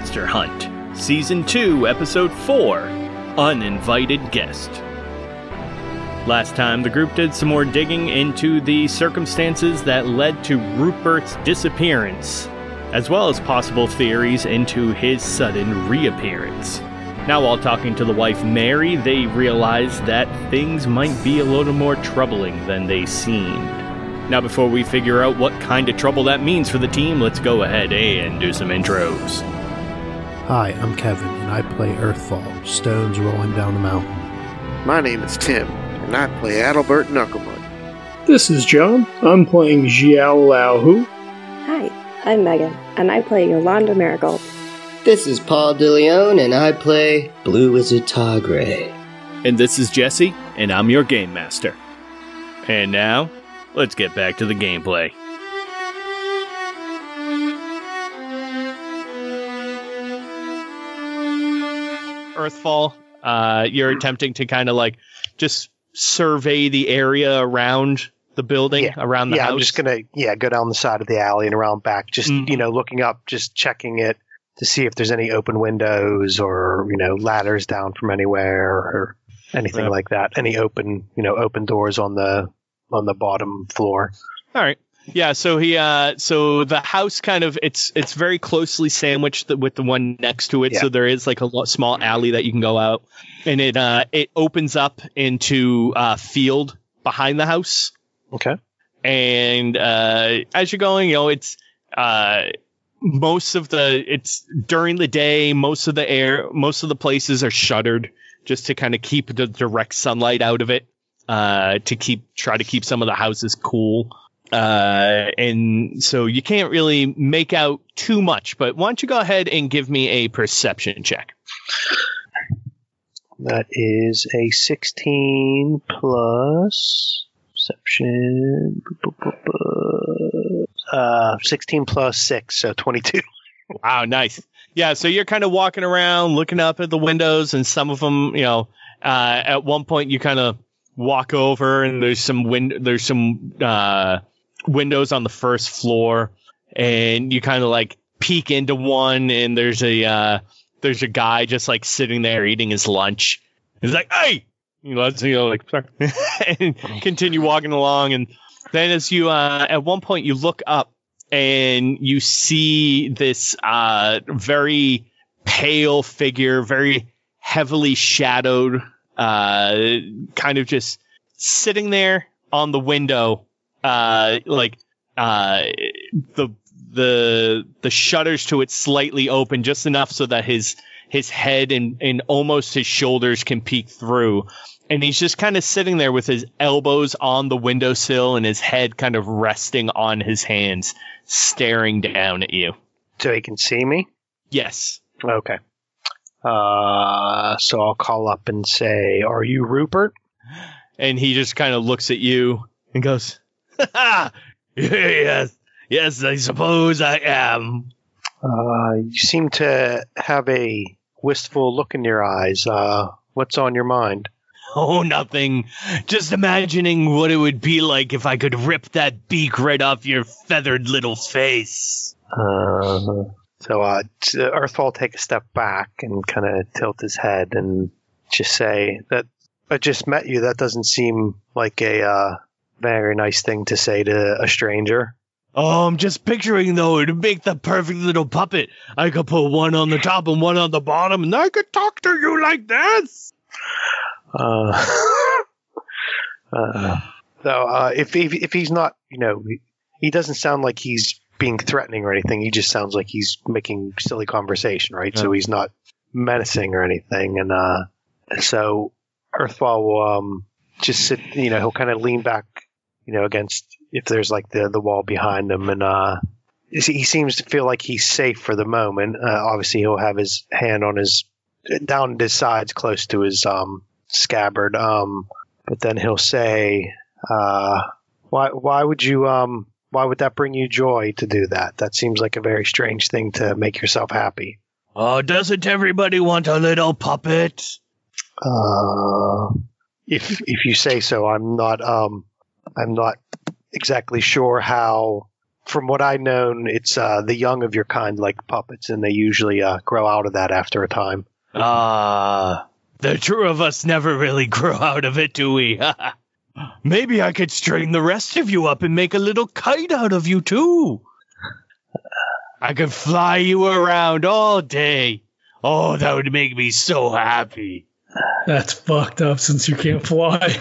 Monster Hunt, Season 2, Episode 4 Uninvited Guest. Last time, the group did some more digging into the circumstances that led to Rupert's disappearance, as well as possible theories into his sudden reappearance. Now, while talking to the wife Mary, they realized that things might be a little more troubling than they seemed. Now, before we figure out what kind of trouble that means for the team, let's go ahead and do some intros. Hi, I'm Kevin, and I play Earthfall, stones rolling down the mountain. My name is Tim, and I play Adalbert Knucklebutt. This is John. I'm playing Xiao Lao Hu. Hi, I'm Megan, and I play Yolanda Marigold. This is Paul DeLeon, and I play Blue Wizard Tagre. And this is Jesse, and I'm your game master. And now, let's get back to the gameplay. Earthfall, uh, you're attempting to kind of like just survey the area around the building, Yeah. around the yeah, house. I'm just gonna yeah go down the side of the alley and around back, just Mm. you know looking up, just checking it to see if there's any open windows or you know ladders down from anywhere or anything like that. Any open you know open doors on the on the bottom floor. All right. Yeah, so he uh so the house kind of it's it's very closely sandwiched with the one next to it, Yeah. so there is like a small alley that you can go out and it uh it opens up into uh field behind the house Okay. and uh as you're going, you know, it's uh most of the it's during the day, most of the air most of the places are shuttered just to kind of keep the direct sunlight out of it uh to keep try to keep some of the houses cool uh, and so you can't really make out too much. But why don't you go ahead and give me a perception check? That is a 16 plus perception. Uh, 16 plus 6, so 22. Wow, nice. Yeah, so you're kind of walking around, looking up at the windows, and some of them, you know, uh, at one point you kind of walk over, and there's some win- there's some uh, windows on the first floor, and you kind of like peek into one, and there's a uh, there's a guy just like sitting there eating his lunch. He's like, "Hey," you know, you know, like, sorry. and continue walking along, and then as you uh, at one point you look up and you see this uh, very pale figure, very heavily shadowed, uh, kind of just sitting there on the window, uh, like uh, the the the shutters to it slightly open just enough so that his his head and and almost his shoulders can peek through. And he's just kind of sitting there with his elbows on the windowsill and his head kind of resting on his hands, staring down at you. So he can see me? Yes. Okay. Uh, so I'll call up and say, Are you Rupert? And he just kind of looks at you and goes, Yes, yes, I suppose I am. Uh, you seem to have a wistful look in your eyes. Uh, what's on your mind? Oh, nothing. Just imagining what it would be like if I could rip that beak right off your feathered little face. Uh, so uh, Earthfall take a step back and kind of tilt his head and just say that I just met you. That doesn't seem like a uh, very nice thing to say to a stranger. Oh, I'm just picturing though to make the perfect little puppet. I could put one on the top and one on the bottom, and I could talk to you like this. Uh, uh, so uh, if, if if he's not, you know, he, he doesn't sound like he's being threatening or anything. He just sounds like he's making silly conversation, right? So he's not menacing or anything. And uh, so Earthfall will um, just sit, you know, he'll kind of lean back, you know, against if there's like the the wall behind him, and uh, he he seems to feel like he's safe for the moment. Uh, obviously, he'll have his hand on his down his sides, close to his um scabbard. Um, but then he'll say, uh, "Why why would you um why would that bring you joy to do that? That seems like a very strange thing to make yourself happy." Oh, doesn't everybody want a little puppet? Uh, if if you say so, I'm not um I'm not exactly sure how. From what I've known, it's uh, the young of your kind like puppets, and they usually uh, grow out of that after a time. Ah, the two of us never really grow out of it, do we? Maybe I could string the rest of you up and make a little kite out of you, too. I could fly you around all day. Oh, that would make me so happy. That's fucked up since you can't fly.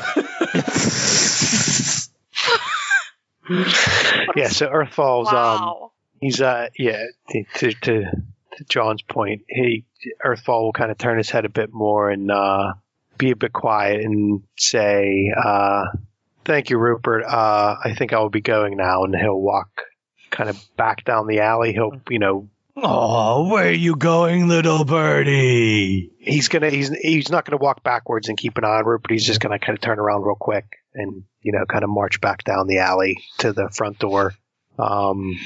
Yeah, so Earthfall's um Wow. he's uh yeah to to, to to John's point, he Earthfall will kind of turn his head a bit more and uh be a bit quiet and say, uh thank you, Rupert. Uh I think I will be going now and he'll walk kind of back down the alley. He'll you know Oh, where are you going, little birdie? he's gonna he's he's not gonna walk backwards and keep an eye on Rupert. He's just gonna kind of turn around real quick and you know kind of march back down the alley to the front door. Um,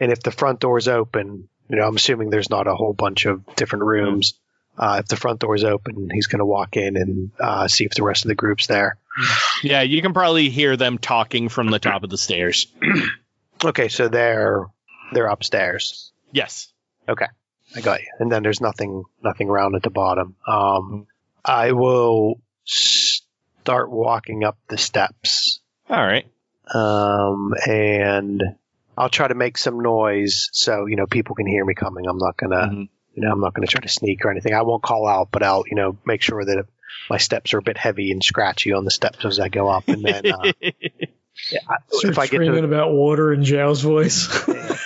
and if the front door is open, you know I'm assuming there's not a whole bunch of different rooms. Uh, if the front door is open, he's gonna walk in and uh, see if the rest of the group's there. Yeah, you can probably hear them talking from the top of the stairs. Okay, so they're they're upstairs. Yes. Okay, I got you. And then there's nothing nothing around at the bottom. Um, I will start walking up the steps. All right. um, and I'll try to make some noise so you know people can hear me coming. I'm not gonna, Mhm. you know, I'm not gonna try to sneak or anything. I won't call out, but I'll, you know, make sure that my steps are a bit heavy and scratchy on the steps as I go up, and then uh, yeah, I- Start if I get screaming to about water in Zhao's voice.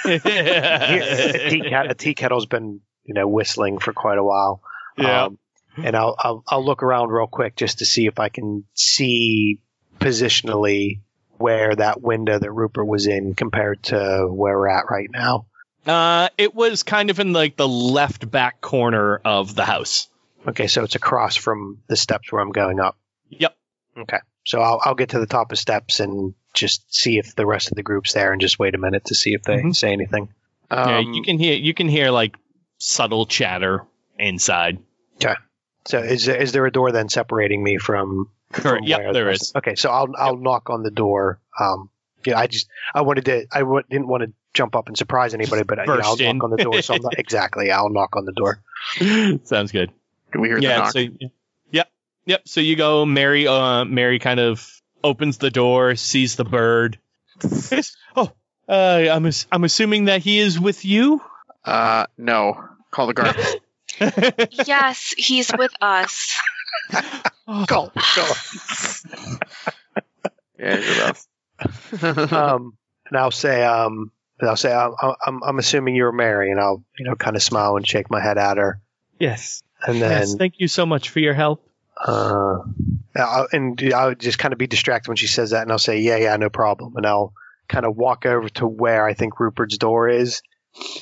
a tea, cat, a tea kettle's been you know whistling for quite a while. yeah. Um, and I'll, I'll I'll look around real quick just to see if I can see positionally where that window that Rupert was in compared to where we're at right now. Uh, it was kind of in like the left back corner of the house. Okay, so it's across from the steps where I'm going up. Yep. Okay, so I'll I'll get to the top of steps and just see if the rest of the group's there, and just wait a minute to see if they Mhm. say anything. yeah, Um, you can hear you can hear like subtle chatter inside. So is there, is there a door then separating me from? Correct. from Yep, where there the- is. Okay, so I'll I'll knock on the door. Um, yeah, I just I wanted to I w- didn't want to jump up and surprise anybody, but uh, you know, I'll in. knock on the door. So I'm not exactly. I'll knock on the door. Sounds good. Do we hear the yeah. knock? So yep, yep. So you go. Mary. Uh, Mary kind of opens the door, sees the bird. Oh, uh, I'm ass- I'm assuming that he is with you. Uh, no. Call the guard. Yes, he's with us. Go, go. yeah, you're rough. um, and I'll say, um, and I'll say, I'm, I'm, I'm assuming you're Mary, and I'll, you know, kind of smile and shake my head at her, yes. and then, yes. Thank you so much for your help. uh, I'll, and I'll just kind of be distracted when she says that, and I'll say, yeah, yeah, no problem, and I'll kind of walk over to where I think Rupert's door is,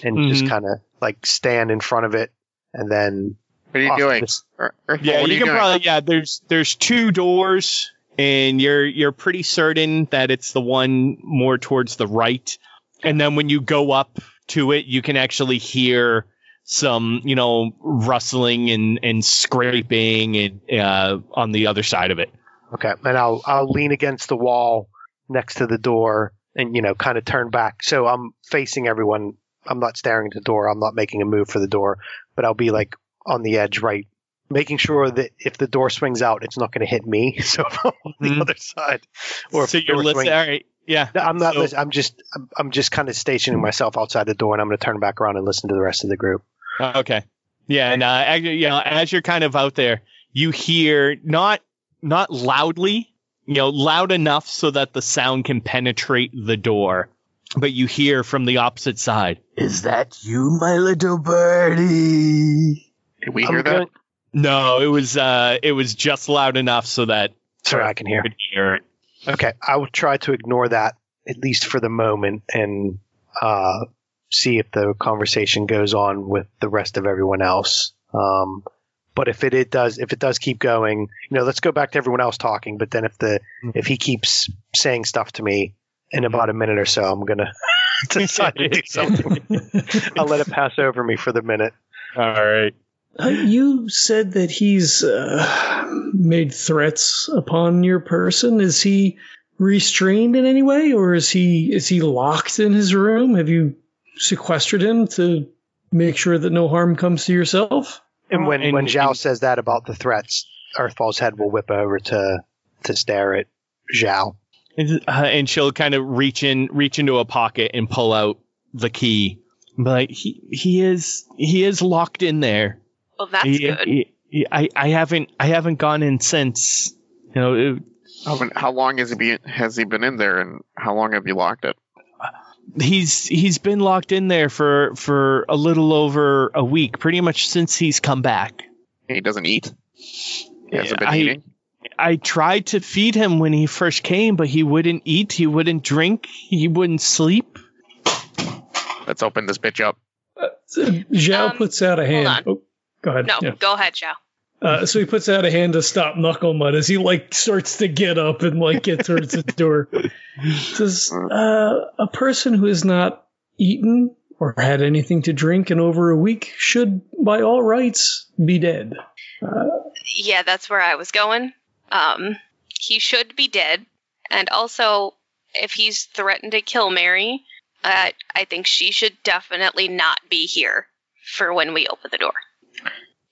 and just Mhm. kind of like stand in front of it, and then What are you doing? the s- Ear- Yeah, what you you can doing? probably yeah. There's there's two doors, and you're you're pretty certain that it's the one more towards the right. And then when you go up to it, you can actually hear some you know rustling and and scraping and uh, on the other side of it. Okay, and I'll I'll lean against the wall next to the door, and you know, kind of turn back, so I'm facing everyone. I'm not staring at the door. I'm not making a move for the door, but I'll be like on the edge, right, making sure that if the door swings out, it's not going to hit me. So on the Mhm. other side, or if so you're listening. All right, yeah. No, I'm not. so- I'm just. I'm, I'm just kind of stationing myself outside the door, and I'm going to turn back around and listen to the rest of the group. Uh, Okay. Yeah, and uh, actually, you know, as you're kind of out there, you hear not not loudly, you know, loud enough so that the sound can penetrate the door, but you hear from the opposite side. Is that you, my little birdie? Did we I'm hear that? going- No, it was uh, it was just loud enough so that Sorry, I can hear. could hear it. Okay, I will try to ignore that at least for the moment and uh, see if the conversation goes on with the rest of everyone else. Um, but if it, it does, if it does keep going, you know, let's go back to everyone else talking. But then if the if he keeps saying stuff to me in about a minute or so, I'm gonna decide to do something. I'll let it pass over me for the minute. All right. Uh, you said that he's uh, made threats upon your person. Is he restrained in any way, or is he is he locked in his room? Have you sequestered him to make sure that no harm comes to yourself? And when And- when Zhao and- says that about the threats, Earthfall's head will whip over to to stare at Zhao. And, uh, and she'll kind of reach in, reach into a pocket and pull out the key. But he, he is, he is locked in there. Well, that's He- good. he- he- I, I haven't, I haven't gone in since. You know, it, How, mon- how long has he been has he been in there, and how long have you locked it? he's, he's been locked in there for, for a little over a week, pretty much since he's come back. He doesn't eat. He hasn't been I- eating. I tried to feed him when he first came, but he wouldn't eat, he wouldn't drink, he wouldn't sleep. Let's open this bitch up. Zhao Um, puts out a hand. on. Oh, go ahead. No, Yeah. go ahead, Zhao. Uh, so he puts out a hand to stop Knuckle Mud as he like starts to get up and like get towards the door. Does uh, a person who has not eaten or had anything to drink in over a week should, by all rights, be dead? Yeah, that's where I was going. Um, he should be dead, and also, if he's threatened to kill Mary, uh, I think she should definitely not be here for when we open the door.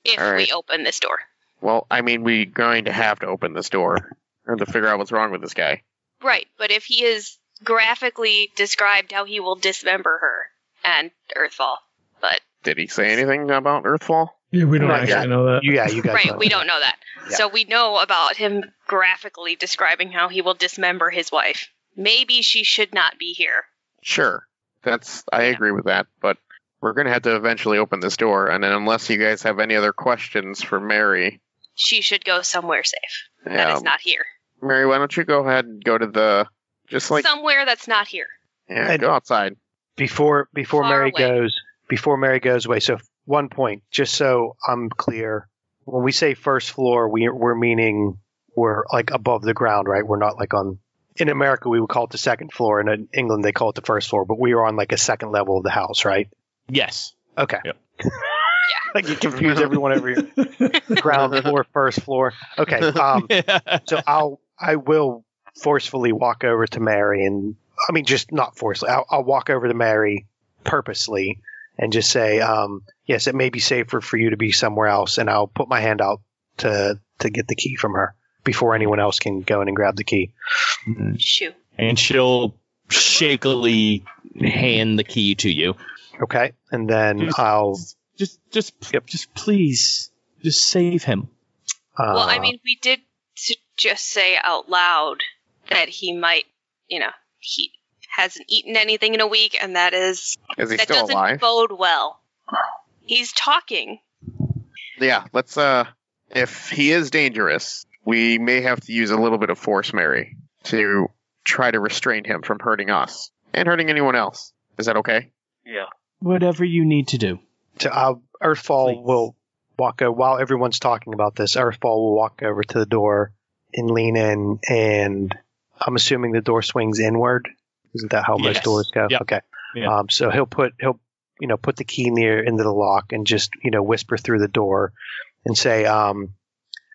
If right. we open this door. Well, I mean, we're going to have to open this door or to figure out what's wrong with this guy. Right, but if he is graphically described how he will dismember her and Earthfall, but Did he say anything about Earthfall? Yeah, we don't Not actually yet. know that. Yeah, you guys. right, know. we don't know that. Yeah. So we know about him graphically describing how he will dismember his wife. Maybe she should not be here. Sure, that's I agree with that, but we're going to have to eventually open this door, and then unless you guys have any other questions for Mary, She should go somewhere safe. That yeah, is not here. Mary, why don't you go ahead and go to the just like somewhere that's not here. yeah, And- go outside. before before Far Mary away. goes before Mary goes away. So one point, just so I'm clear, when we say first floor, we we're meaning we're like above the ground, right? We're not like on. In America, we would call it the second floor, and in England, they call it the first floor. But we are on like a second level of the house, right? Yes. Okay. Yep. like you confuse everyone every ground floor, first floor. Okay. Um, so I'll I will forcefully walk over to Mary and I mean just not forcefully. I'll, I'll walk over to Mary purposely and just say, um, yes, it may be safer for you to be somewhere else, and I'll put my hand out to to get the key from her before anyone else can go in and grab the key. Shoo. and she'll shakily hand the key to you. Okay, and then Just- I'll. Just, just, Yep. just please, just save him. Uh, well, I mean, we did just say out loud that he might, you know, he hasn't eaten anything in a week, and that is Is he that still doesn't alive? bode well. He's talking. Yeah, let's uh if he is dangerous, we may have to use a little bit of force, Mary, to try to restrain him from hurting us and hurting anyone else. Is that okay? Yeah. Whatever you need to do. to uh, Earthfall Please. will walk o- while everyone's talking about this. Earthfall will walk over to the door and lean in, and I'm assuming the door swings inward. Isn't that how most doors go? Yep. Okay. Yeah. Um, so he'll put he'll you know put the key near into the lock and just you know whisper through the door and say, um,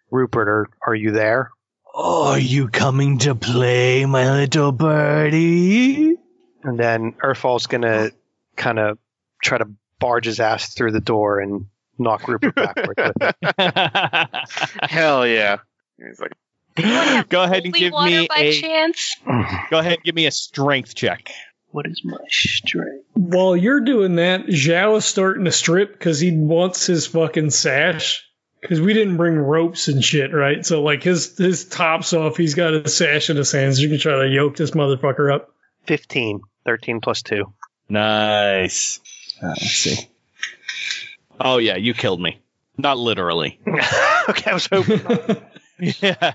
"Rupert, are, are you there?" Are you coming to play, my little birdie? And then Earthfall's gonna kind of try to barge his ass through the door and knock Rupert backwards. Hell yeah. He's like, go ahead and give me by a. chance. Go ahead and give me a strength check. What is my strength? While you're doing that, Zhao is starting to strip because he wants his fucking sash. Because we didn't bring ropes and shit, right? So like his his top's off, he's got a sash in his hands. You can try to yoke this motherfucker up. 15. 13 plus 2. Nice. Uh, let's see. Oh yeah, you killed me. Not literally. okay, I was hoping. yeah.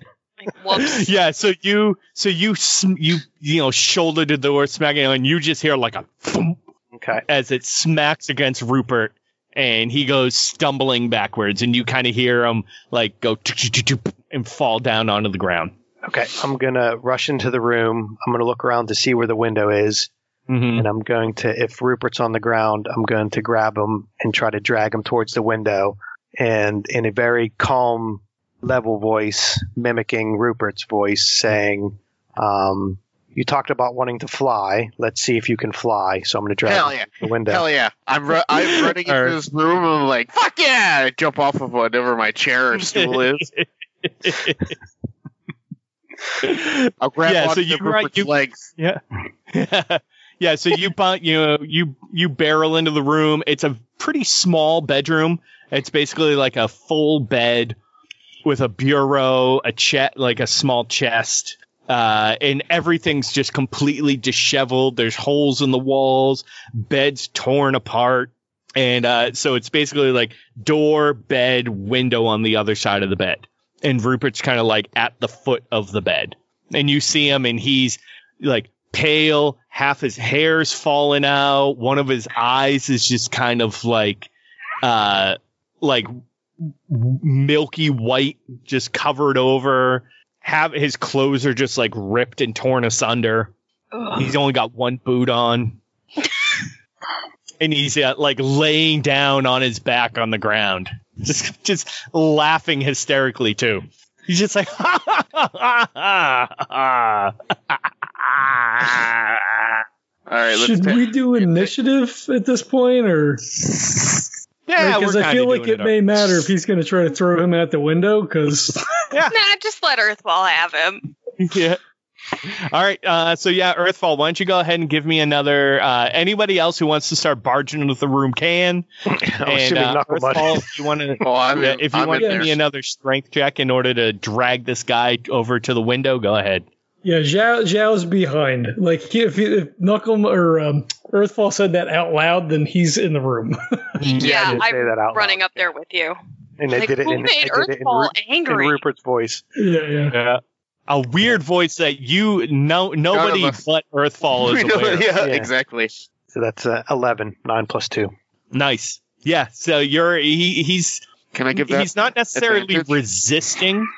Whoops. yeah, so you so you you you know shoulder to the door smacking and you just hear like a thump Okay. as it smacks against Rupert and he goes stumbling backwards and you kind of hear him like go and fall down onto the ground. Okay. I'm gonna rush into the room. I'm gonna look around to see where the window is, Mhm. and I'm going to, if Rupert's on the ground, I'm going to grab him and try to drag him towards the window, and in a very calm, level voice, mimicking Rupert's voice, saying, um, "You talked about wanting to fly. Let's see if you can fly." So I'm going to drag Hell yeah. to the window. Hell yeah! I'm ru- I'm running into this room. and I'm like, fuck yeah! I jump off of whatever my chair or stool is. I'll grab Yeah, onto so you the gra- Rupert's you- legs. Yeah. yeah, so you bu- you you you barrel into the room. It's a pretty small bedroom. It's basically like a full bed with a bureau, a chest, like a small chest. Uh, and everything's just completely disheveled. There's holes in the walls, beds torn apart. And uh, so it's basically like door, bed, window on the other side of the bed. And Rupert's kind of like at the foot of the bed. And you see him, and he's like pale, half his hair's fallen out, one of his eyes is just kind of like uh like milky white just covered over. Have his clothes are just like ripped and torn asunder. He's only got one boot on. and he's uh, like laying down on his back on the ground. Just just laughing hysterically too. He's just like All right, let's. Should ta- we do initiative at this point, or Yeah, because we're I feel like doing it may matter if he's going to try to throw him out the window? Because yeah, Nah, just let Earthfall have him. yeah. All right. Uh, so yeah, Earthfall. Why don't you go ahead and give me another? Uh, anybody else who wants to start barging into the room can. I'm and assuming uh, Earthfall, if you want to, Oh, I'm if you I'm want to give me another strength check in order to drag this guy over to the window, go ahead. Yeah, Zhao, Zhao's behind. Like if, if Knuckle or um, Earthfall said that out loud, then he's in the room. Yeah, I did say that out I'm running loud. up there with you. And I Like, did it who in, made I did it in, Earthfall Ru- in angry? Rupert's voice. yeah, yeah. Yeah. A weird voice that you no nobody us. but Earthfall is aware. of. yeah, Yeah. exactly. So that's uh, 11, 9 plus 2. Nice. Yeah. So you're he, he's Can I give that? he's not necessarily advantage? resisting.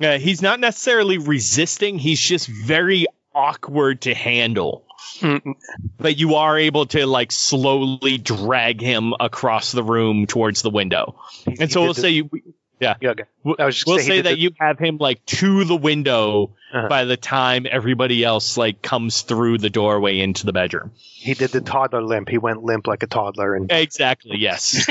Uh, he's not necessarily resisting. He's just very awkward to handle. Mm, But you are able to like slowly drag him across the room towards the window. He- And so we'll the- say you Yeah, okay. we'll, I was just we'll gonna say that the- you have him like to the window Uh-huh. by the time everybody else like comes through the doorway into the bedroom. He did the toddler limp. He went limp like a toddler. And Exactly. Yes.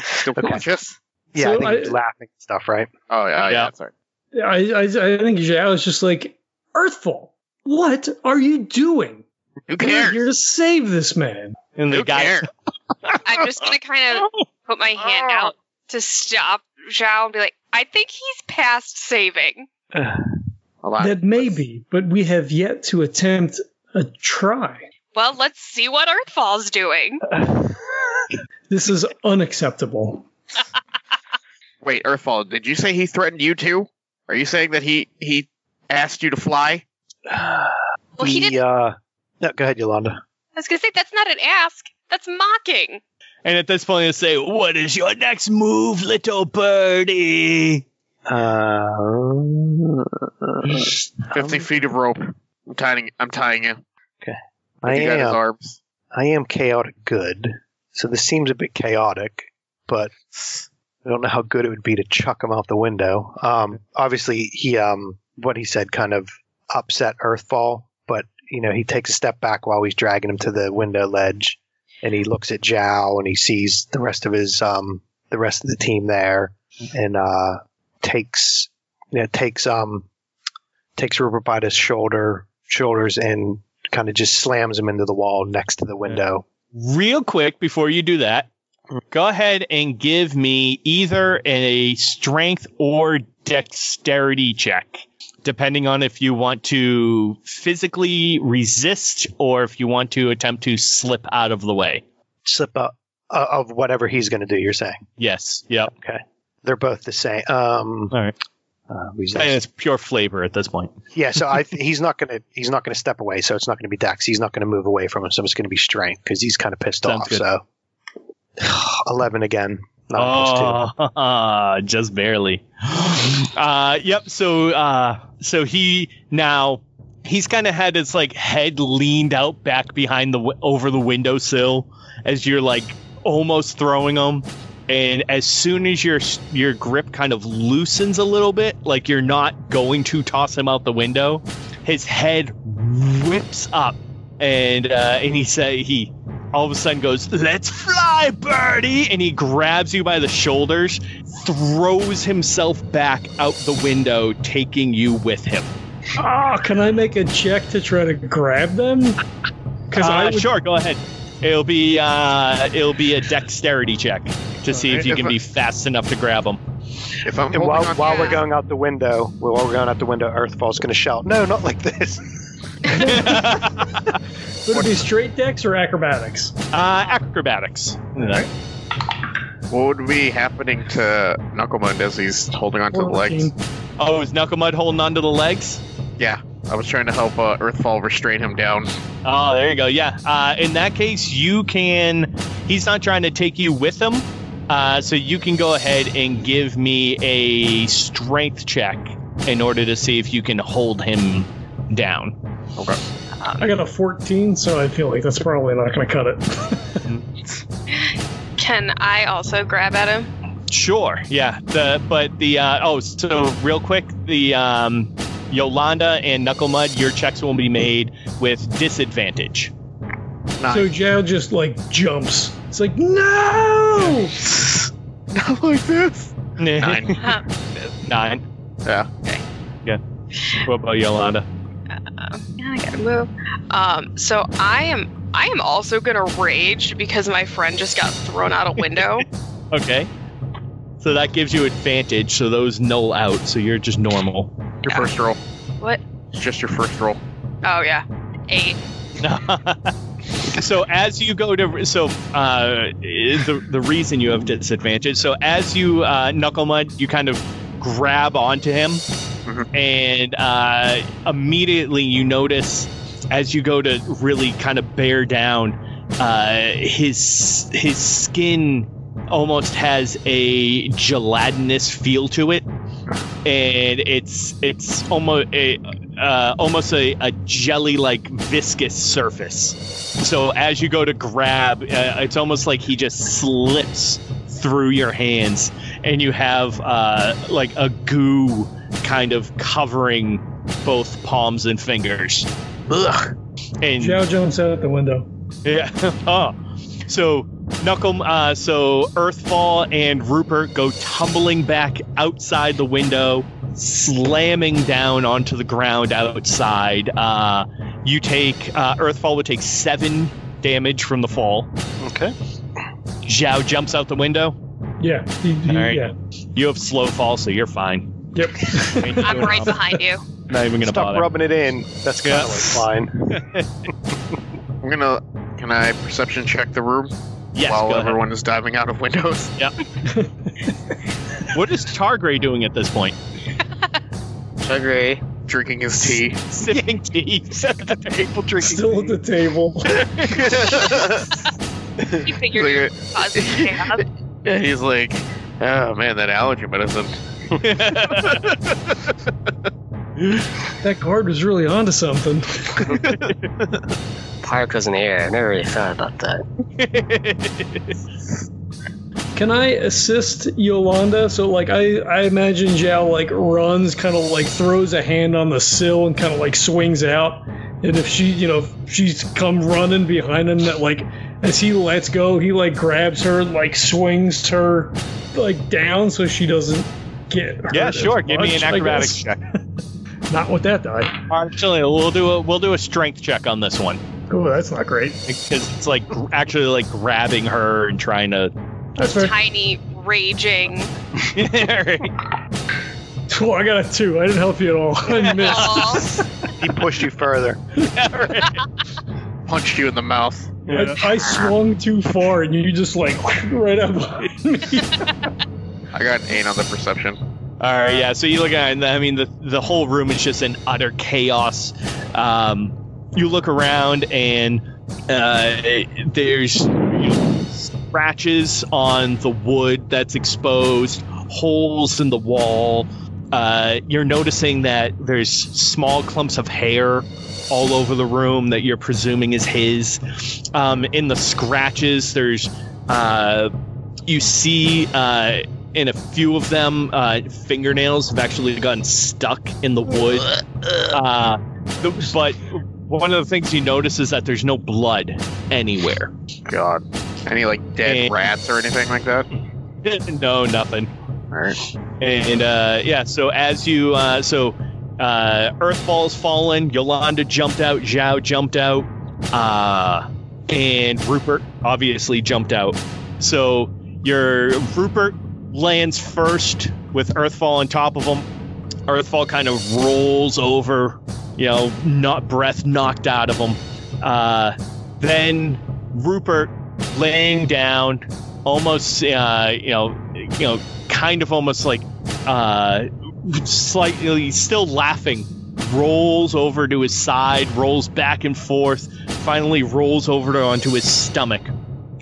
Still Okay. conscious? Yeah, So I think I- he's laughing and stuff, right? Oh yeah, yeah. Yeah. Sorry. I, I, I think Zhao is just like Earthfall. What are you doing? Who cares? We're here to save this man. And the Who guy cares? I'm just gonna kind of put my hand oh. out to stop Zhao and be like, I think he's past saving. Hold on. That may be, but we have yet to attempt a try. Well, let's see what Earthfall's doing. This is unacceptable. Wait, Earthfall, did you say he threatened you too? Are you saying that he he asked you to fly? Well, he didn't. Uh, no, go ahead, Yolanda. I was gonna say that's not an ask. That's mocking. And at this point, they say, "What is your next move, little birdie?" Uh, Fifty feet of rope. I'm tying. I'm tying you. Okay. I you got his am. arms. I am chaotic good. So this seems a bit chaotic, but I don't know how good it would be to chuck him out the window. Um, obviously, he um, what he said kind of upset Earthfall, but you know he takes a step back while he's dragging him to the window ledge, and he looks at Zhao and he sees the rest of his um, the rest of the team there, and uh, takes you know, takes um takes Rupert by the shoulder shoulders and kind of just slams him into the wall next to the window. Real quick before you do that, go ahead and give me either a strength or dexterity check, depending on if you want to physically resist or if you want to attempt to slip out of the way. Slip up uh, of whatever he's going to do. You're saying Yes. Yep. Okay. They're both the same. Um, All right. uh, resist. And it's pure flavor at this point. Yeah, so I he's not gonna he's not gonna step away, so it's not gonna be Dex. He's not gonna move away from him, so it's gonna be strength because he's kind of pissed Sounds off. good. So eleven again. Not a plus two. Oh, just barely. Uh, yep. So, uh, so he now he's kind of had his like head leaned out back behind the w- over the windowsill as you're like almost throwing him. And as soon as your your grip kind of loosens a little bit, like you're not going to toss him out the window, his head whips up, and uh, and he say he all of a sudden goes, "Let's fly, birdie!" And he grabs you by the shoulders, throws himself back out the window, taking you with him. Ah, can I make a check to try to grab them? Because Uh, I would, sure, go ahead. It'll be uh, it'll be a dexterity check to see if you If can I- be fast enough to grab them. If I'm while, while we're going out the window, while we're going out the window, Earthfall's going to shout, "No, not like this!" would it be straight dex or acrobatics? Uh, acrobatics. what would be happening to Knucklemud as he's holding onto the legs? Oh, is Knuckle Knucklemud holding onto the legs? Yeah, I was trying to help uh, Earthfall restrain him down. Oh, there you go. Yeah. Uh, in that case, you can. He's not trying to take you with him, uh, so you can go ahead and give me a strength check in order to see if you can hold him down. Okay. I got a 14, so I feel like that's probably not going to cut it. Can I also grab at him? Sure. Yeah. The but the uh, oh so real quick the um, Yolanda and Knuckle Mud your checks will be made with disadvantage. Nine. So Zhao just like jumps. It's like, no! Not like this. Nine. Huh. Nine. Yeah. What about Yolanda? Uh, yeah, I gotta move. Um, so I am I am also gonna rage because my friend just got thrown out a window. Okay. So that gives you advantage. So those null out. So you're just normal. Your Yeah. first roll. What? It's just your first roll. Oh yeah, eight. so as you go to so uh, the the reason you have disadvantage. So as you uh, knuckle mud, you kind of grab onto him, Mhm. and uh, immediately you notice as you go to really kind of bear down, uh, his his skin almost has a gelatinous feel to it, and it's it's almost a uh, almost a, a jelly like viscous surface. So as you go to grab, uh, it's almost like he just slips through your hands, and you have uh, like a goo kind of covering both palms and fingers. Ugh. And Zhao jumps out the window. yeah. oh. So Knuckle, uh, so Earthfall and Rupert go tumbling back outside the window, slamming down onto the ground outside. Uh, you take uh, Earthfall would take seven damage from the fall. Okay. Zhao jumps out the window. Yeah. he- he- All right. Yeah. You have slow fall, so you're fine. Yep. I'm right behind you. Not even gonna Stop bother. rubbing it in. That's kind Yeah. of like fine. I'm gonna. Can I perception check the room yes, while go ahead. everyone is diving out of windows? Yep. What is Targray doing at this point? Agree. Drinking his tea. Sipping tea. at People drinking. Still at the table. You figured Like, positive chaos. yeah, he's like, oh man, that allergy medicine. that card was really onto something. Park was in the air. I never really thought about that. Can I assist Yolanda? So, like, I, I imagine Zhao, like, runs, kind of, like, throws a hand on the sill and kind of, like, swings out. And if she, you know, if she's come running behind him, that, like, as he lets go, he, like, grabs her, like, swings her, like, down so she doesn't get hurt. yeah, as sure. Give me an I acrobatics check. Not with that die. Actually, we'll do a we'll do a strength check on this one Oh, that's not great. because it's like gr- actually like grabbing her and trying to. That's fair. Tiny, raging. Oh, I got a two. I didn't help you at all. I missed. Aw. He pushed you further. Punched you in the mouth. I, I swung too far, and you just like right up behind me. I got eight on the perception. All right, yeah. So you look at, I mean, the the whole room is just in utter chaos. Um, you look around, and uh, there's scratches on the wood that's exposed, holes in the wall. Uh, you're noticing that there's small clumps of hair all over the room that you're presuming is his. Um, in the scratches, there's uh, you see uh, in a few of them, uh, fingernails have actually gotten stuck in the wood. Uh, the- but one of the things you notice is that there's no blood anywhere. God. Any like dead And- rats or anything like that? no, nothing. All right. And uh, yeah, so as you, uh, so uh, Earthfall's fallen, Yolanda jumped out, Zhao jumped out, uh, and Rupert obviously jumped out. So your Rupert lands first with Earthfall on top of him. Earthfall kind of rolls over, you know, not breath knocked out of him. Uh, then Rupert laying down, almost, uh, you know, you know, kind of almost like uh, slightly still laughing, rolls over to his side, rolls back and forth, finally rolls over to, onto his stomach.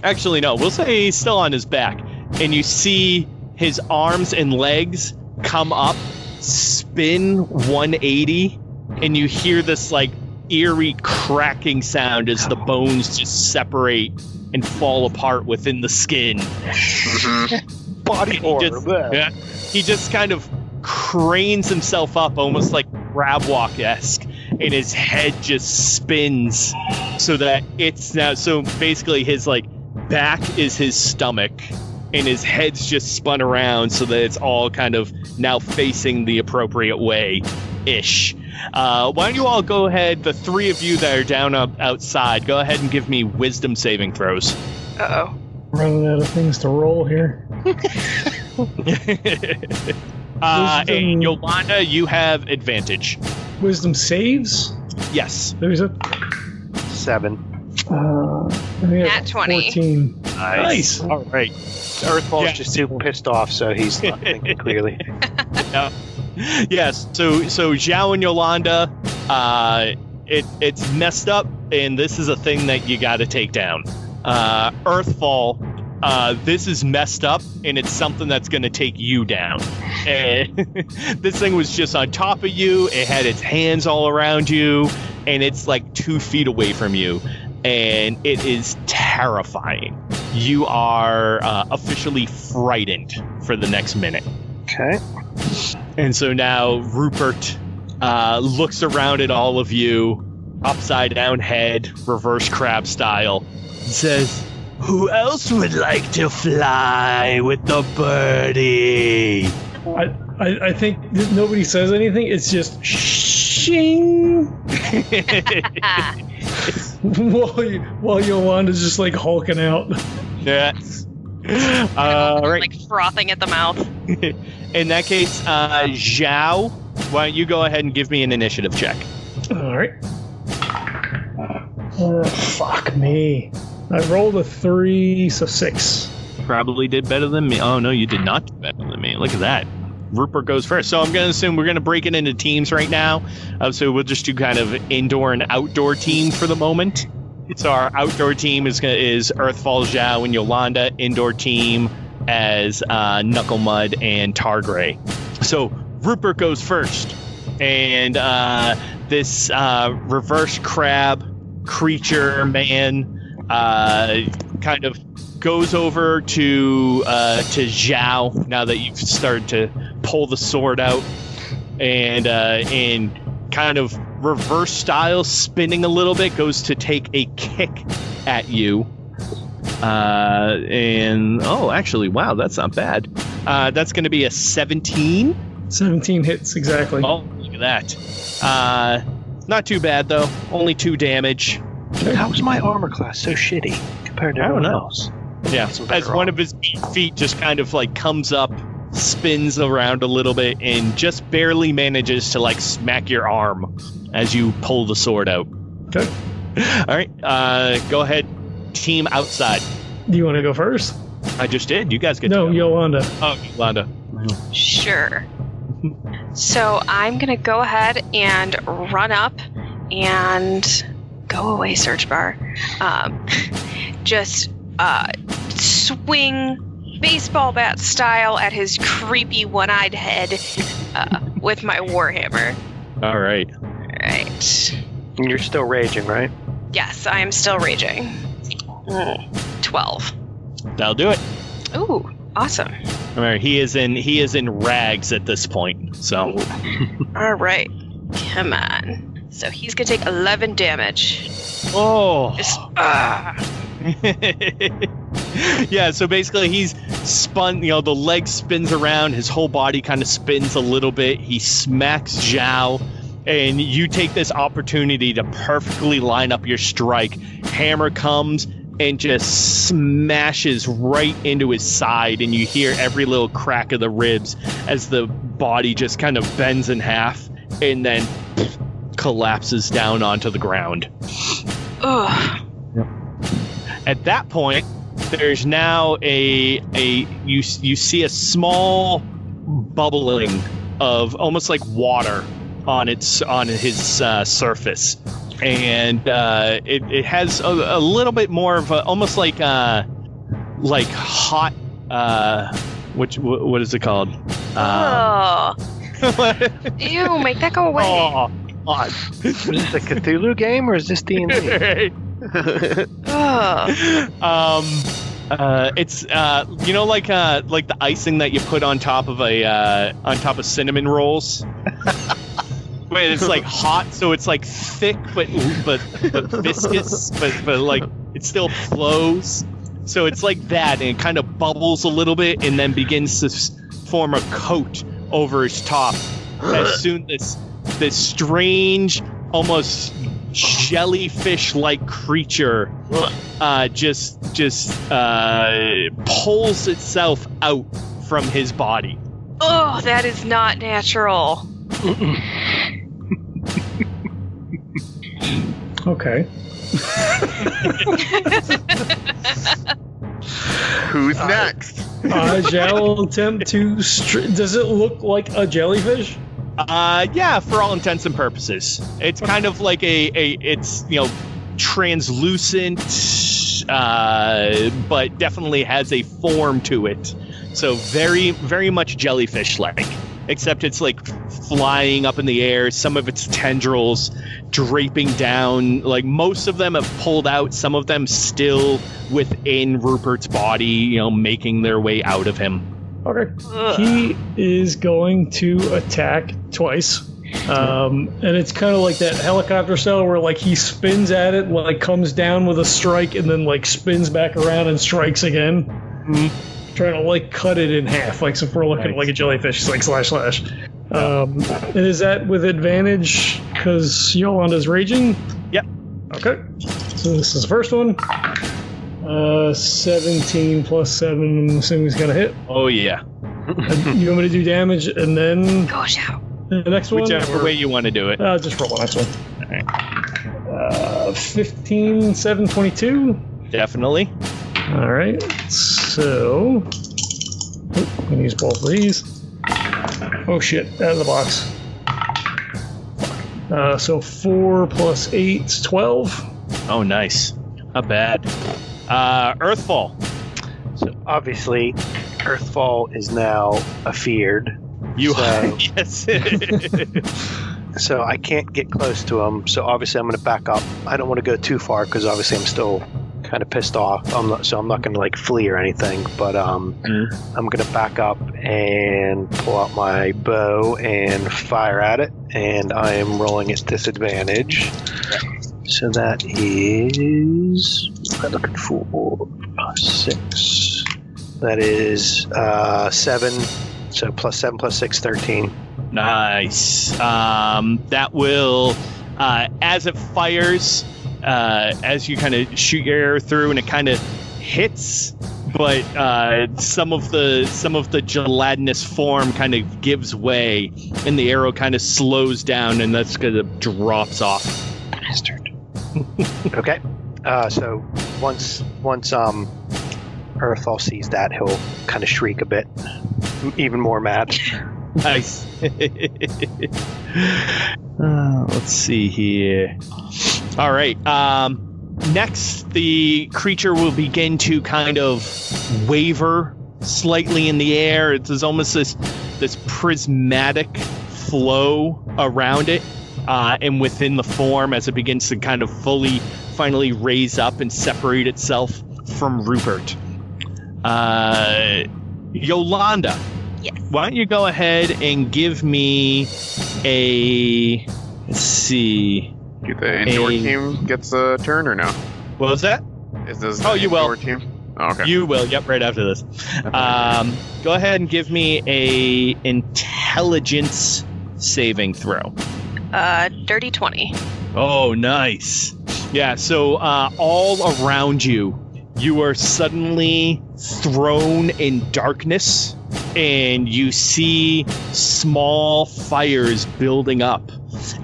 Actually, no, we'll say he's still on his back. And you see his arms and legs come up, spin 180, and you hear this like eerie cracking sound as the bones just separate and fall apart within the skin. Mm-hmm. Body horror. bleh. Yeah. He just kind of cranes himself up, almost like crab walk esque, and his head just spins so that it's now. So basically, his like back is his stomach, and his head's just spun around so that it's all kind of now facing the appropriate way ish. Uh, why don't you all go ahead, the three of you that are down up outside, go ahead and give me wisdom saving throws. Uh oh. Running out of things to roll here. uh, Wisdom- and Yolanda, you have advantage. Wisdom saves. Yes. There's a Seven. Uh, I Nat 20. 14. Nice. All right. Earthfall's Yeah. just too pissed off, so he's not thinking clearly. yeah. Yes. So so Zhao and Yolanda, uh, it it's messed up, and this is a thing that you got to take down. Uh, Earthfall. Uh, this is messed up, and it's something that's going to take you down. And this thing was just on top of you. It had its hands all around you, and it's like two feet away from you, and it is terrifying. You are uh, officially frightened for the next minute. Okay. And so now Rupert uh, looks around at all of you, upside down head, reverse crab style, and says, Who else would like to fly with the birdie? I, I, I think nobody says anything. It's just shing while, you, while Yolanda's just like hulking out. yes. All right. Like frothing at the mouth. In that case, uh, Zhao, why don't you go ahead and give me an initiative check? All right. Uh, fuck me. I rolled a three, so six. Probably did better than me. Oh, no, you did not do better than me. Look at that. Rupert goes first. So I'm going to assume we're going to break it into teams right now. Uh, so we'll just do kind of indoor and outdoor team for the moment. So our outdoor team is gonna, is Earthfall, Zhao, and Yolanda. Indoor team as uh, Knuckle Mud and Targray. So Rupert goes first, and uh, this uh, reverse crab creature man uh, kind of goes over to uh, to Zhao now that you've started to pull the sword out, and uh, and kind of reverse style, spinning a little bit, goes to take a kick at you. Uh, and oh, actually, wow, that's not bad. Uh, that's going to be a 17. 17 hits exactly. Oh, look at that. Uh, not too bad though. Only two damage. How is my armor class so shitty compared to I don't everyone know. else? Yeah, Some better as one off. of his feet just kind of like comes up, spins around a little bit, and just barely manages to like smack your arm as you pull the sword out. Okay. All right, uh, go ahead, team outside. Do you want to go first? I just did. You guys get No, to go. Yolanda. Oh, Yolanda. Sure. So I'm gonna go ahead and run up and go away, search bar. Um, just uh, swing baseball bat style at his creepy one-eyed head uh, with my warhammer. All right. All right. Right. And you're still raging, right? Yes, I am still raging. Mm, Twelve. That'll do it. Ooh, awesome. All right. He is in he is in rags at this point. So All right, come on. So he's gonna take eleven damage. Oh. Just ah. yeah, so basically he's spun, you know, the leg spins around, his whole body kind of spins a little bit. He smacks Zhao, and you take this opportunity to perfectly line up your strike. Hammer comes and just smashes right into his side, and you hear every little crack of the ribs as the body just kind of bends in half and then collapses down onto the ground. Ugh. At that point, there's now a a you you see a small bubbling of almost like water on its on his uh, surface, and uh, it it has a, a little bit more of a, almost like uh like hot uh which wh- what is it called? Um, Oh. Ew, make that go away. oh, hot. Is this a Cthulhu game or is this D&D? Ugh. um uh, it's uh, you know like uh, like the icing that you put on top of a uh, on top of cinnamon rolls. Wait, it's like hot, so it's like thick but but but viscous, but but like it still flows. So it's like that, and it kind of bubbles a little bit, and then begins to form a coat over its top. As soon as this strange, almost jellyfish-like creature uh, just just uh, pulls itself out from his body. Oh, that is not natural. Okay. Who's next? Uh, Zhao will attempt to. Str- Does it look like a jellyfish? Uh, yeah, for all intents and purposes, it's kind of like a, a it's you know translucent, uh, but definitely has a form to it. So very very much jellyfish-like, except it's like flying up in the air. Some of its tendrils draping down. Like most of them have pulled out. Some of them still within Rupert's body. You know, making their way out of him. Okay. Ugh. He is going to attack twice. Um, and it's kind of like that helicopter style where like he spins at it, like comes down with a strike, and then like spins back around and strikes again. Trying to like cut it in half, like so if we're looking at Nice. like a jellyfish, it's like slash slash. Um, and is that with advantage because Yolanda's raging? Yep. Okay. So this is the first one. Uh, 17 plus 7, I'm assuming he's gonna hit. Oh yeah, you want me to do damage and then Gosh, out. the next one? whichever or- way you want to do it. Uh, just roll the next one. Uh, 15, 7, 22. Definitely. All right. So, oh, I'm gonna use both of these. Oh shit! Out of the box. Uh, so four plus eight, is 12. Oh, nice. Not bad. Uh, Earthfall. So obviously, Earthfall is now afeared. You So- yes. So I can't get close to him. So obviously I'm going to back up. I don't want to go too far because obviously I'm still kind of pissed off. I'm not, so I'm not going to like flee or anything. But um, I'm going to back up and pull out my bow and fire at it. And I am rolling at disadvantage. So that is what am looking for six. That is uh, seven. So plus seven plus six, thirteen. nice. Um, that will, uh, as it fires, uh, as you kind of shoot your arrow through, and it kind of hits, but uh, some of the some of the gelatinous form kind of gives way, and the arrow kind of slows down, and that's kind of drops off. Bastard. Okay. Uh, so once once um Earthfall sees that, he'll kind of shriek a bit, even more mad. Nice. Uh, let's see here. All right. Um, next, the creature will begin to kind of waver slightly in the air. It's almost this this prismatic flow around it, uh, and within the form as it begins to kind of fully, finally raise up and separate itself from Rupert. Uh, Yolanda. Yes. Why don't you go ahead and give me a let's see. The indoor A- team gets a turn or no? What was that? Is this Oh, the you will. indoor team? Oh, okay. You will. Yep, right after this. Um, go ahead and give me a intelligence saving throw. Uh, dirty 20. Oh, nice. Yeah, so uh, all around you, you are suddenly thrown in darkness, and you see small fires building up,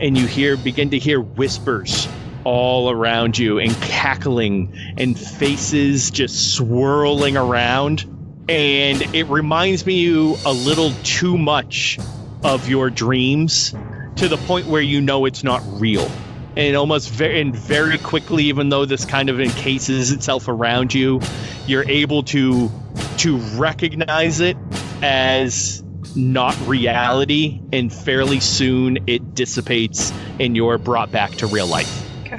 and you hear begin to hear whispers all around you, and cackling, and faces just swirling around, and it reminds me you a little too much of your dreams to the point where you know it's not real and almost very and very quickly even though this kind of encases itself around you you're able to to recognize it as not reality and fairly soon it dissipates and you're brought back to real life Okay.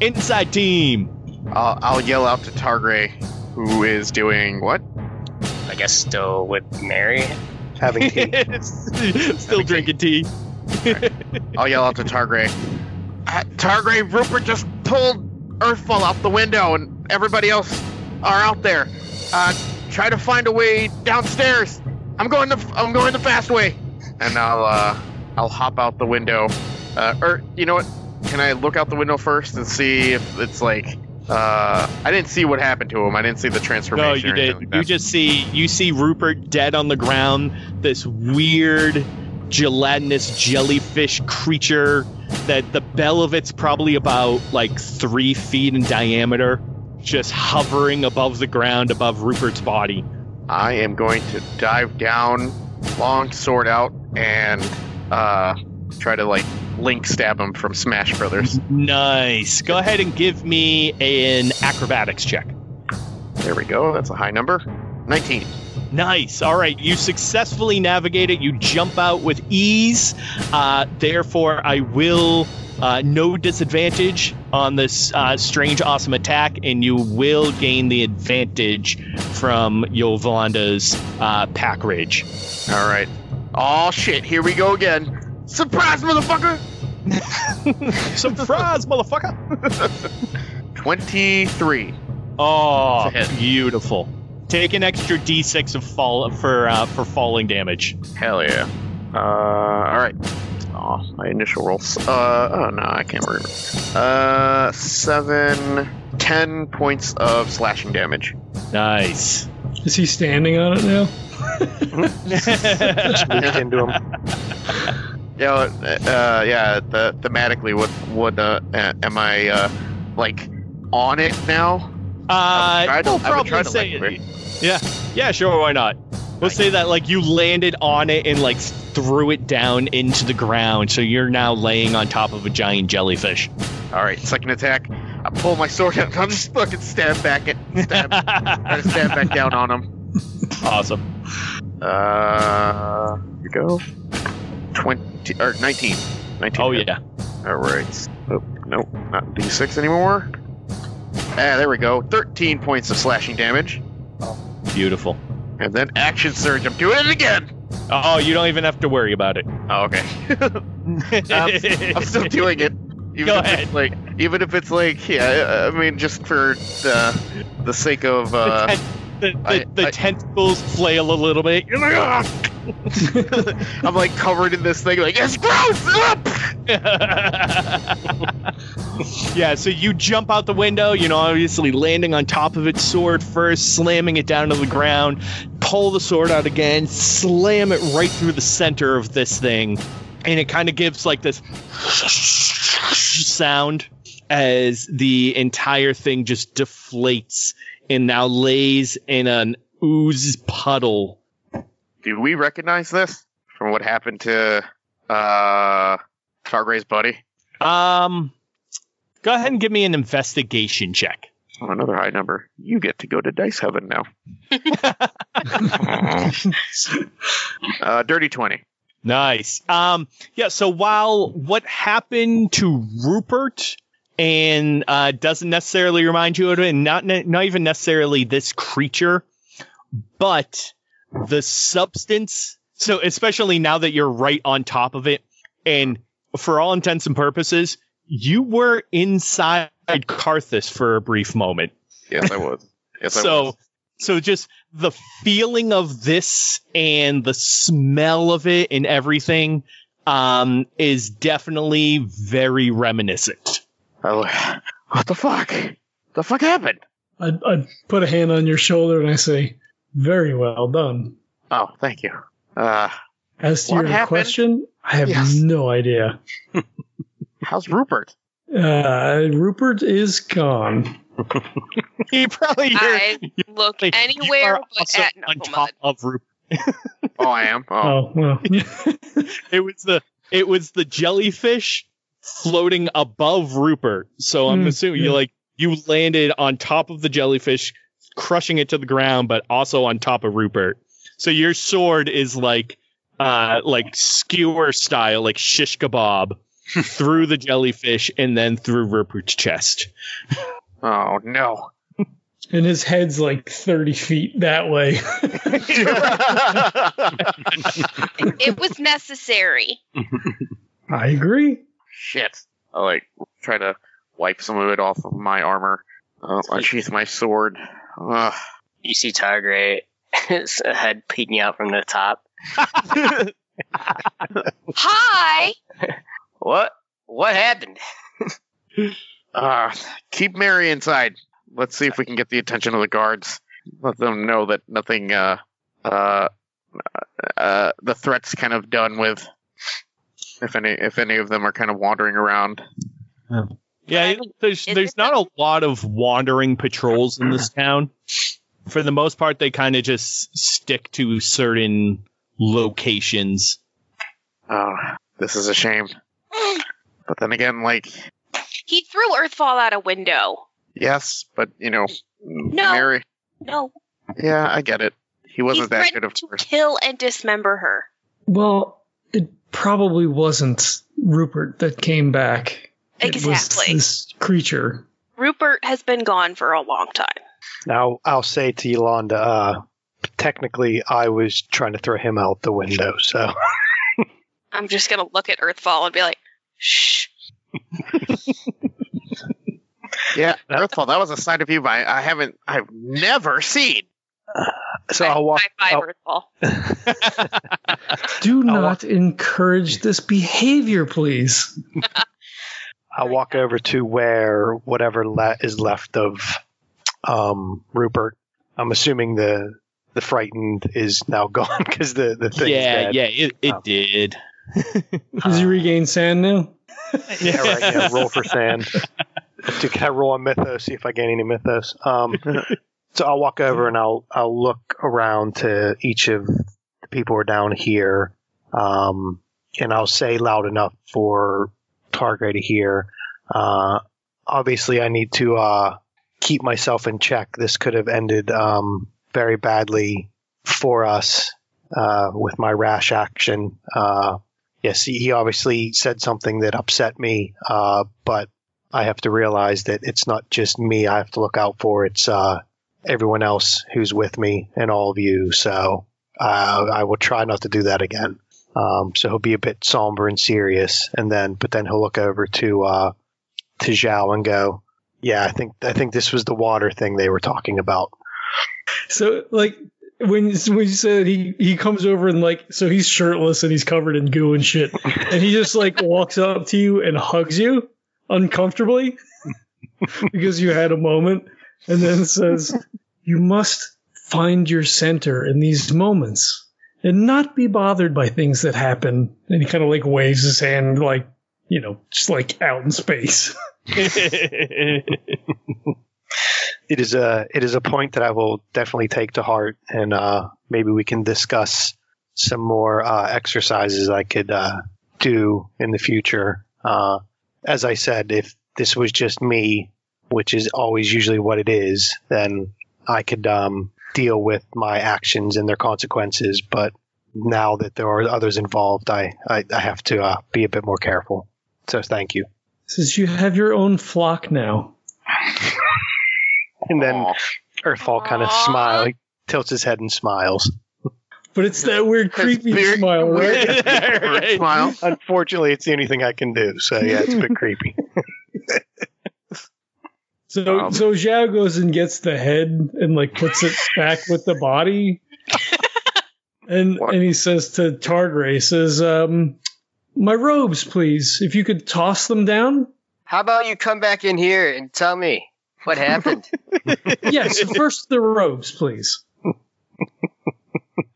inside team I'll, I'll yell out to Targray, who is doing what? I guess still with Mary. Having tea. still drinking tea I'll yell out to Targray. Uh, Targray, Rupert just pulled Earthfall out the window, and everybody else are out there. Uh, try to find a way downstairs. I'm going the I'm going the fast way. And I'll uh, I'll hop out the window. Uh, or you know what? Can I look out the window first and see if it's like uh, I didn't see what happened to him. I didn't see the transformation. No, you did. like You just see you see Rupert dead on the ground. This weird gelatinous jellyfish creature that the bell of it's probably about like three feet in diameter, just hovering above the ground above Rupert's body. I am going to dive down, long sword out, and uh, try to like link stab him from Smash Brothers. Nice. Go ahead and give me an acrobatics check. There we go. That's a high number. 19. Nice. All right. You successfully navigate it. You jump out with ease. Uh, therefore, I will uh, no disadvantage on this uh, strange, awesome attack, and you will gain the advantage from Yolanda's uh, pack rage. All right. Oh shit! Here we go again. Surprise, motherfucker! Surprise, motherfucker! 23. Oh, It's a hit. beautiful. Take an extra d6 of fall for uh, for falling damage. Hell yeah. Uh, all right. Oh, my initial rolls. Uh, oh no, I can't remember. Uh, seven, ten points of slashing damage. Nice. Is he standing on it now? Sneak into him. Yeah, uh, yeah. The, thematically, what, what, uh, uh, am I, uh, like, on it now? Uh, I would try to- we'll I would probably try to say like it. Yeah, yeah, sure, why not? Let's say that like you landed on it and like threw it down into the ground, so you're now laying on top of a giant jellyfish. All right, second attack. I pull my sword out. I'm just fucking stab back it. Stab, try to stab back down on him. awesome. Uh, here we go. 20, or 19. 19. Oh hit. yeah. All right. Oh, nope, not D6 anymore. Ah, there we go. 13 points of slashing damage. Beautiful. And then action surge. I'm doing it again. Oh, you don't even have to worry about it. Oh, okay. I'm, I'm still doing it. Even Go if ahead. It's like, even if it's like, yeah, I mean, just for the the sake of, uh, the, the, I- the I- tentacles flail a little bit. You're like, "Ah!" I'm like covered in this thing, like it's gross. Yeah, so you jump out the window, you know, obviously landing on top of its sword first, slamming it down to the ground, pull the sword out again, slam it right through the center of this thing, and it kind of gives like this sound as the entire thing just deflates and now lays in an ooze puddle. Do we recognize this from what happened to uh, Targray's buddy? Um, go ahead and give me an investigation check. Oh, another high number. You get to go to dice heaven now. uh, dirty twenty. Nice. Um, yeah. So while what happened to Rupert and uh, doesn't necessarily remind you of it, and not ne- not even necessarily this creature, but the substance. So especially now that you're right on top of it, and for all intents and purposes, you were inside Carthus for a brief moment. Yes, I was. Yes, I so was. so just the feeling of this and the smell of it and everything um is definitely very reminiscent Oh, what the fuck? The fuck happened? I'd, I'd put a hand on your shoulder and I say, "Very well done." Oh, thank you. Uh, As to your happened? question, I have Yes. no idea. how's Rupert? Uh, Rupert is gone. he probably I look like, you anywhere are but also at on Nomad. top of Rupert Oh, I am. Oh, Oh well. it was the it was the jellyfish floating above Rupert so i'm Mm, assuming you like you landed on top of the jellyfish crushing it to the ground but also on top of Rupert so your sword is like uh like skewer style like shish kebab through the jellyfish and then through Rupert's chest oh no. and his head's like thirty feet that way. It was necessary. I agree. Shit. I like try to wipe some of it off of my armor. Uh, unsheath my sword. Ugh. You see Targray, his head peeking out from the top. Hi. What? What happened? Uh, keep Mary inside. Let's see if we can get the attention of the guards. Let them know that nothing, uh, uh, uh, the threat's kind of done with. If any, if any of them are kind of wandering around. Yeah, there's there's not a lot of wandering patrols in this town. For the most part, they kind of just stick to certain locations. Oh, this is a shame. But then again, like, He threw Earthfall out a window. yes, but you know, No. Mary. No. Yeah, I get it. He He wasn't that good, threatened of to course. kill and dismember her. Well, it probably wasn't Rupert that came back. It was Exactly. this creature. Rupert has been gone for a long time. Now, I'll say to Yolanda, uh, technically, I was trying to throw him out the window, so. I'm just gonna look at Earthfall and be like, shh. Yeah, Earthfall. That was a side of you I, I haven't, I've never seen. So I'll walk. High five, I'll- Earthfall. Do not encourage this behavior, please. I'll walk over to where whatever le- is left of um, Rupert. I'm assuming the the frightened is now gone because the the thing's yeah, dead. yeah, it, it Oh. did. Does he regain sand now? Yeah, right. Yeah, roll for sand. to, can I roll on mythos? See if I gain any mythos. Um, so I'll walk over and I'll I'll look around to each of the people who are down here, um, and I'll say loud enough for Targray here. Uh, obviously, I need to uh, keep myself in check. This could have ended um, very badly for us uh, with my rash action. Uh, yes, he obviously said something that upset me, uh, but I have to realize that it's not just me I have to look out for. It's uh, everyone else who's with me and all of you. So I will try not to do that again. Um, so he'll be a bit somber and serious, and then but then he'll look over to uh, to Zhao and go, "Yeah, I think I think this was the water thing they were talking about." So, like, when when you said he he comes over and like, so he's shirtless and he's covered in goo and shit, and he just like walks up to you and hugs you uncomfortably because you had a moment, and then says, "You must find your center in these moments." And not be bothered by things that happen. And he kind of like waves his hand, like, you know, just like out in space. it is a it is a point that I will definitely take to heart, and uh, maybe we can discuss some more uh, exercises I could uh, do in the future. Uh, as I said, if this was just me, which is always usually what it is, then I could um, deal with my actions and their consequences. But now that there are others involved, I, I, I have to uh, be a bit more careful. So thank you. Says you have your own flock now. And then Aw. Earthfall kind of smiles, he tilts his head and smiles. But it's that weird, creepy very smile, right? Bird Right. smile. Unfortunately, it's the only thing I can do. So yeah, it's a bit creepy. So, Um, so Zhao goes and gets the head and like puts it back with the body, and What? and he says to Targray, says, um, "My robes, please. If you could toss them down." How about you come back in here and tell me what happened? Yes, first the robes, please.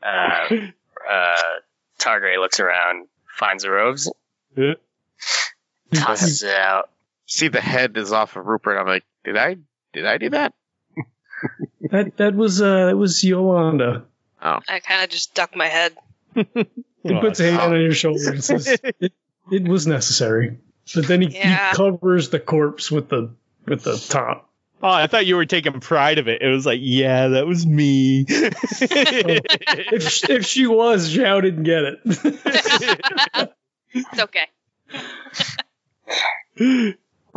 uh, uh, Targray looks around, finds the robes, tosses it out. See the head is off of Rupert. I'm like, did I did I do that? That that was uh that was Yolanda. Oh. I kind of just ducked my head. He puts a hand Oh. on your shoulder and says, it, "It was necessary." But then he, Yeah. he covers the corpse with the with the top. Oh, I thought you were taking pride of it. It was like, yeah, that was me. If sh- if she was, Zhao didn't get it. It's okay.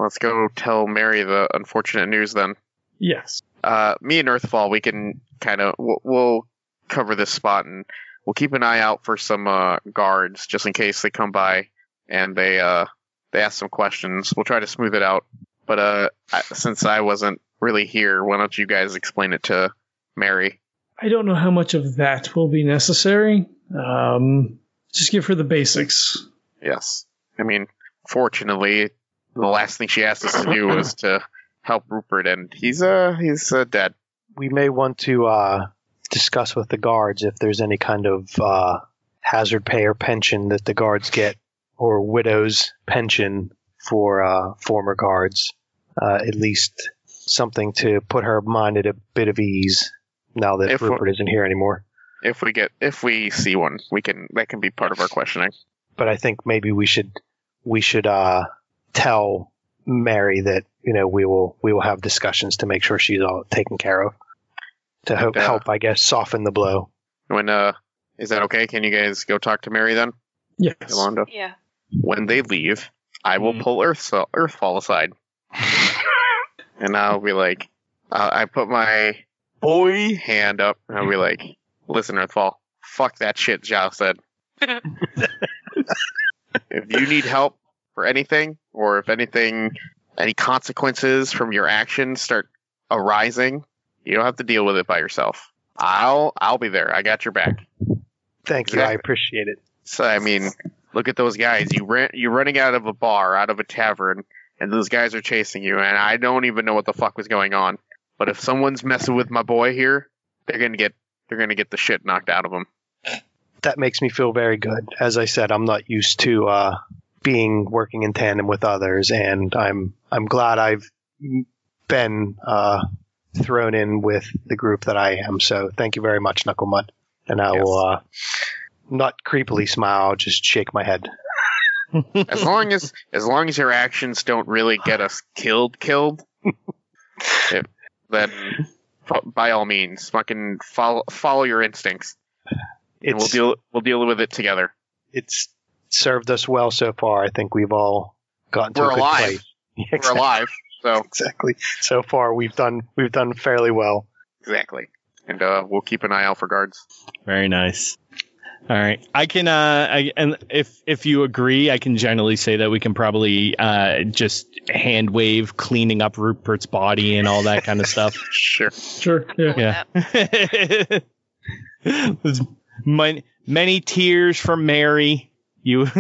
Let's go tell Mary the unfortunate news then. yes. Uh, me and Earthfall, we can kind of we'll, we'll cover this spot and we'll keep an eye out for some uh, guards just in case they come by and they uh they ask some questions. We'll try to smooth it out. But uh, I, since I wasn't really here, why don't you guys explain it to Mary? I don't know how much of that will be necessary. Um, just give her the basics. Yes. I mean, fortunately, the last thing she asked us to do was to help Rupert, and he's uh he's uh, dead. we may want to uh, discuss with the guards if there's any kind of uh, hazard pay or pension that the guards get, or widow's pension for uh, former guards. Uh, at least something to put her mind at a bit of ease now that If Rupert isn't here anymore. If we get if we see one, we can that can be part of our questioning. But I think maybe we should we should uh, tell Mary that you know we will we will have discussions to make sure she's all taken care of to help, Yeah. help I guess soften the blow. When uh, is that okay? Can you guys go talk to Mary then, Yes. Yolanda? Yeah. When they leave, I will Mm. pull Earth Earthfall aside, and I'll be like, uh, I put my boy hand up, and I'll be like, "Listen, Earthfall, fuck that shit." Zhao said. if you need help for anything, or if anything, any consequences from your actions start arising, you don't have to deal with it by yourself. I'll I'll be there. I got your back. Thank you, I appreciate it. So I mean, look at those guys. You ran, you're running out of a bar, out of a tavern, and those guys are chasing you. And I don't even know what the fuck was going on. But if someone's messing with my boy here, they're gonna get they're gonna get the shit knocked out of them. that makes me feel very good. As I said, I'm not used to uh, being working in tandem with others, and I'm I'm glad I've been uh, thrown in with the group that I am. So thank you very much, Knucklemud. And I Yes. will uh, not creepily smile, just shake my head. As long as as long as your actions don't really get us killed, killed, if- then f- by all means, fucking follow follow your instincts, and we'll deal we'll deal with it together. it's served us well so far. I think we've all gotten to We're a good alive. place. Yeah, We're exactly. alive, so Exactly. So far, we've done we've done fairly well. exactly, and uh, we'll keep an eye out for guards. Very nice. All right, I can. Uh, I, and if if you agree, I can generally say that we can probably uh, just hand wave cleaning up Rupert's body and all that kind of stuff. Sure. Sure. Yeah. Yeah. Many, many tears from Mary. You.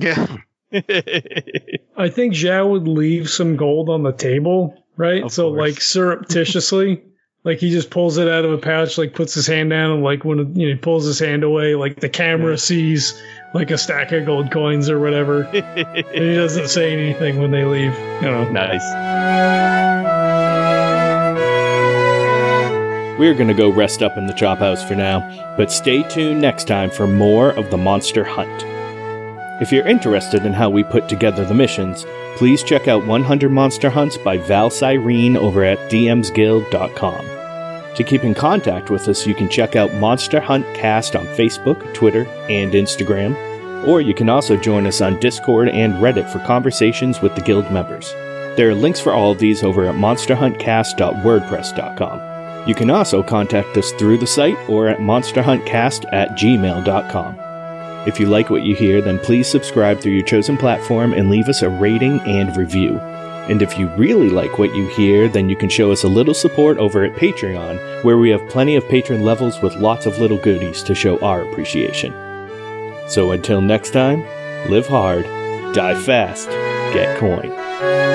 Yeah. I think Zhao would leave some gold on the table, right? Of so course. like surreptitiously, like he just pulls it out of a pouch, like puts his hand down, and like when you know he pulls his hand away, like the camera sees like a stack of gold coins or whatever, and he doesn't say anything when they leave. You know. nice. We're going to go rest up in the chop house for now, but stay tuned next time for more of the monster hunt. If you're interested in how we put together the missions, please check out 100 Monster Hunts by Val Cyrene over at dmsguild.com. To keep in contact with us, you can check out Monster Hunt Cast on Facebook, Twitter, and Instagram, or you can also join us on Discord and Reddit for conversations with the guild members. There are links for all of these over at monsterhuntcast.wordpress.com. You can also contact us through the site or at monsterhuntcast at gmail.com. If you like what you hear, then please subscribe through your chosen platform and leave us a rating and review. And if you really like what you hear, then you can show us a little support over at Patreon, where we have plenty of patron levels with lots of little goodies to show our appreciation. So until next time, live hard, die fast, get coin.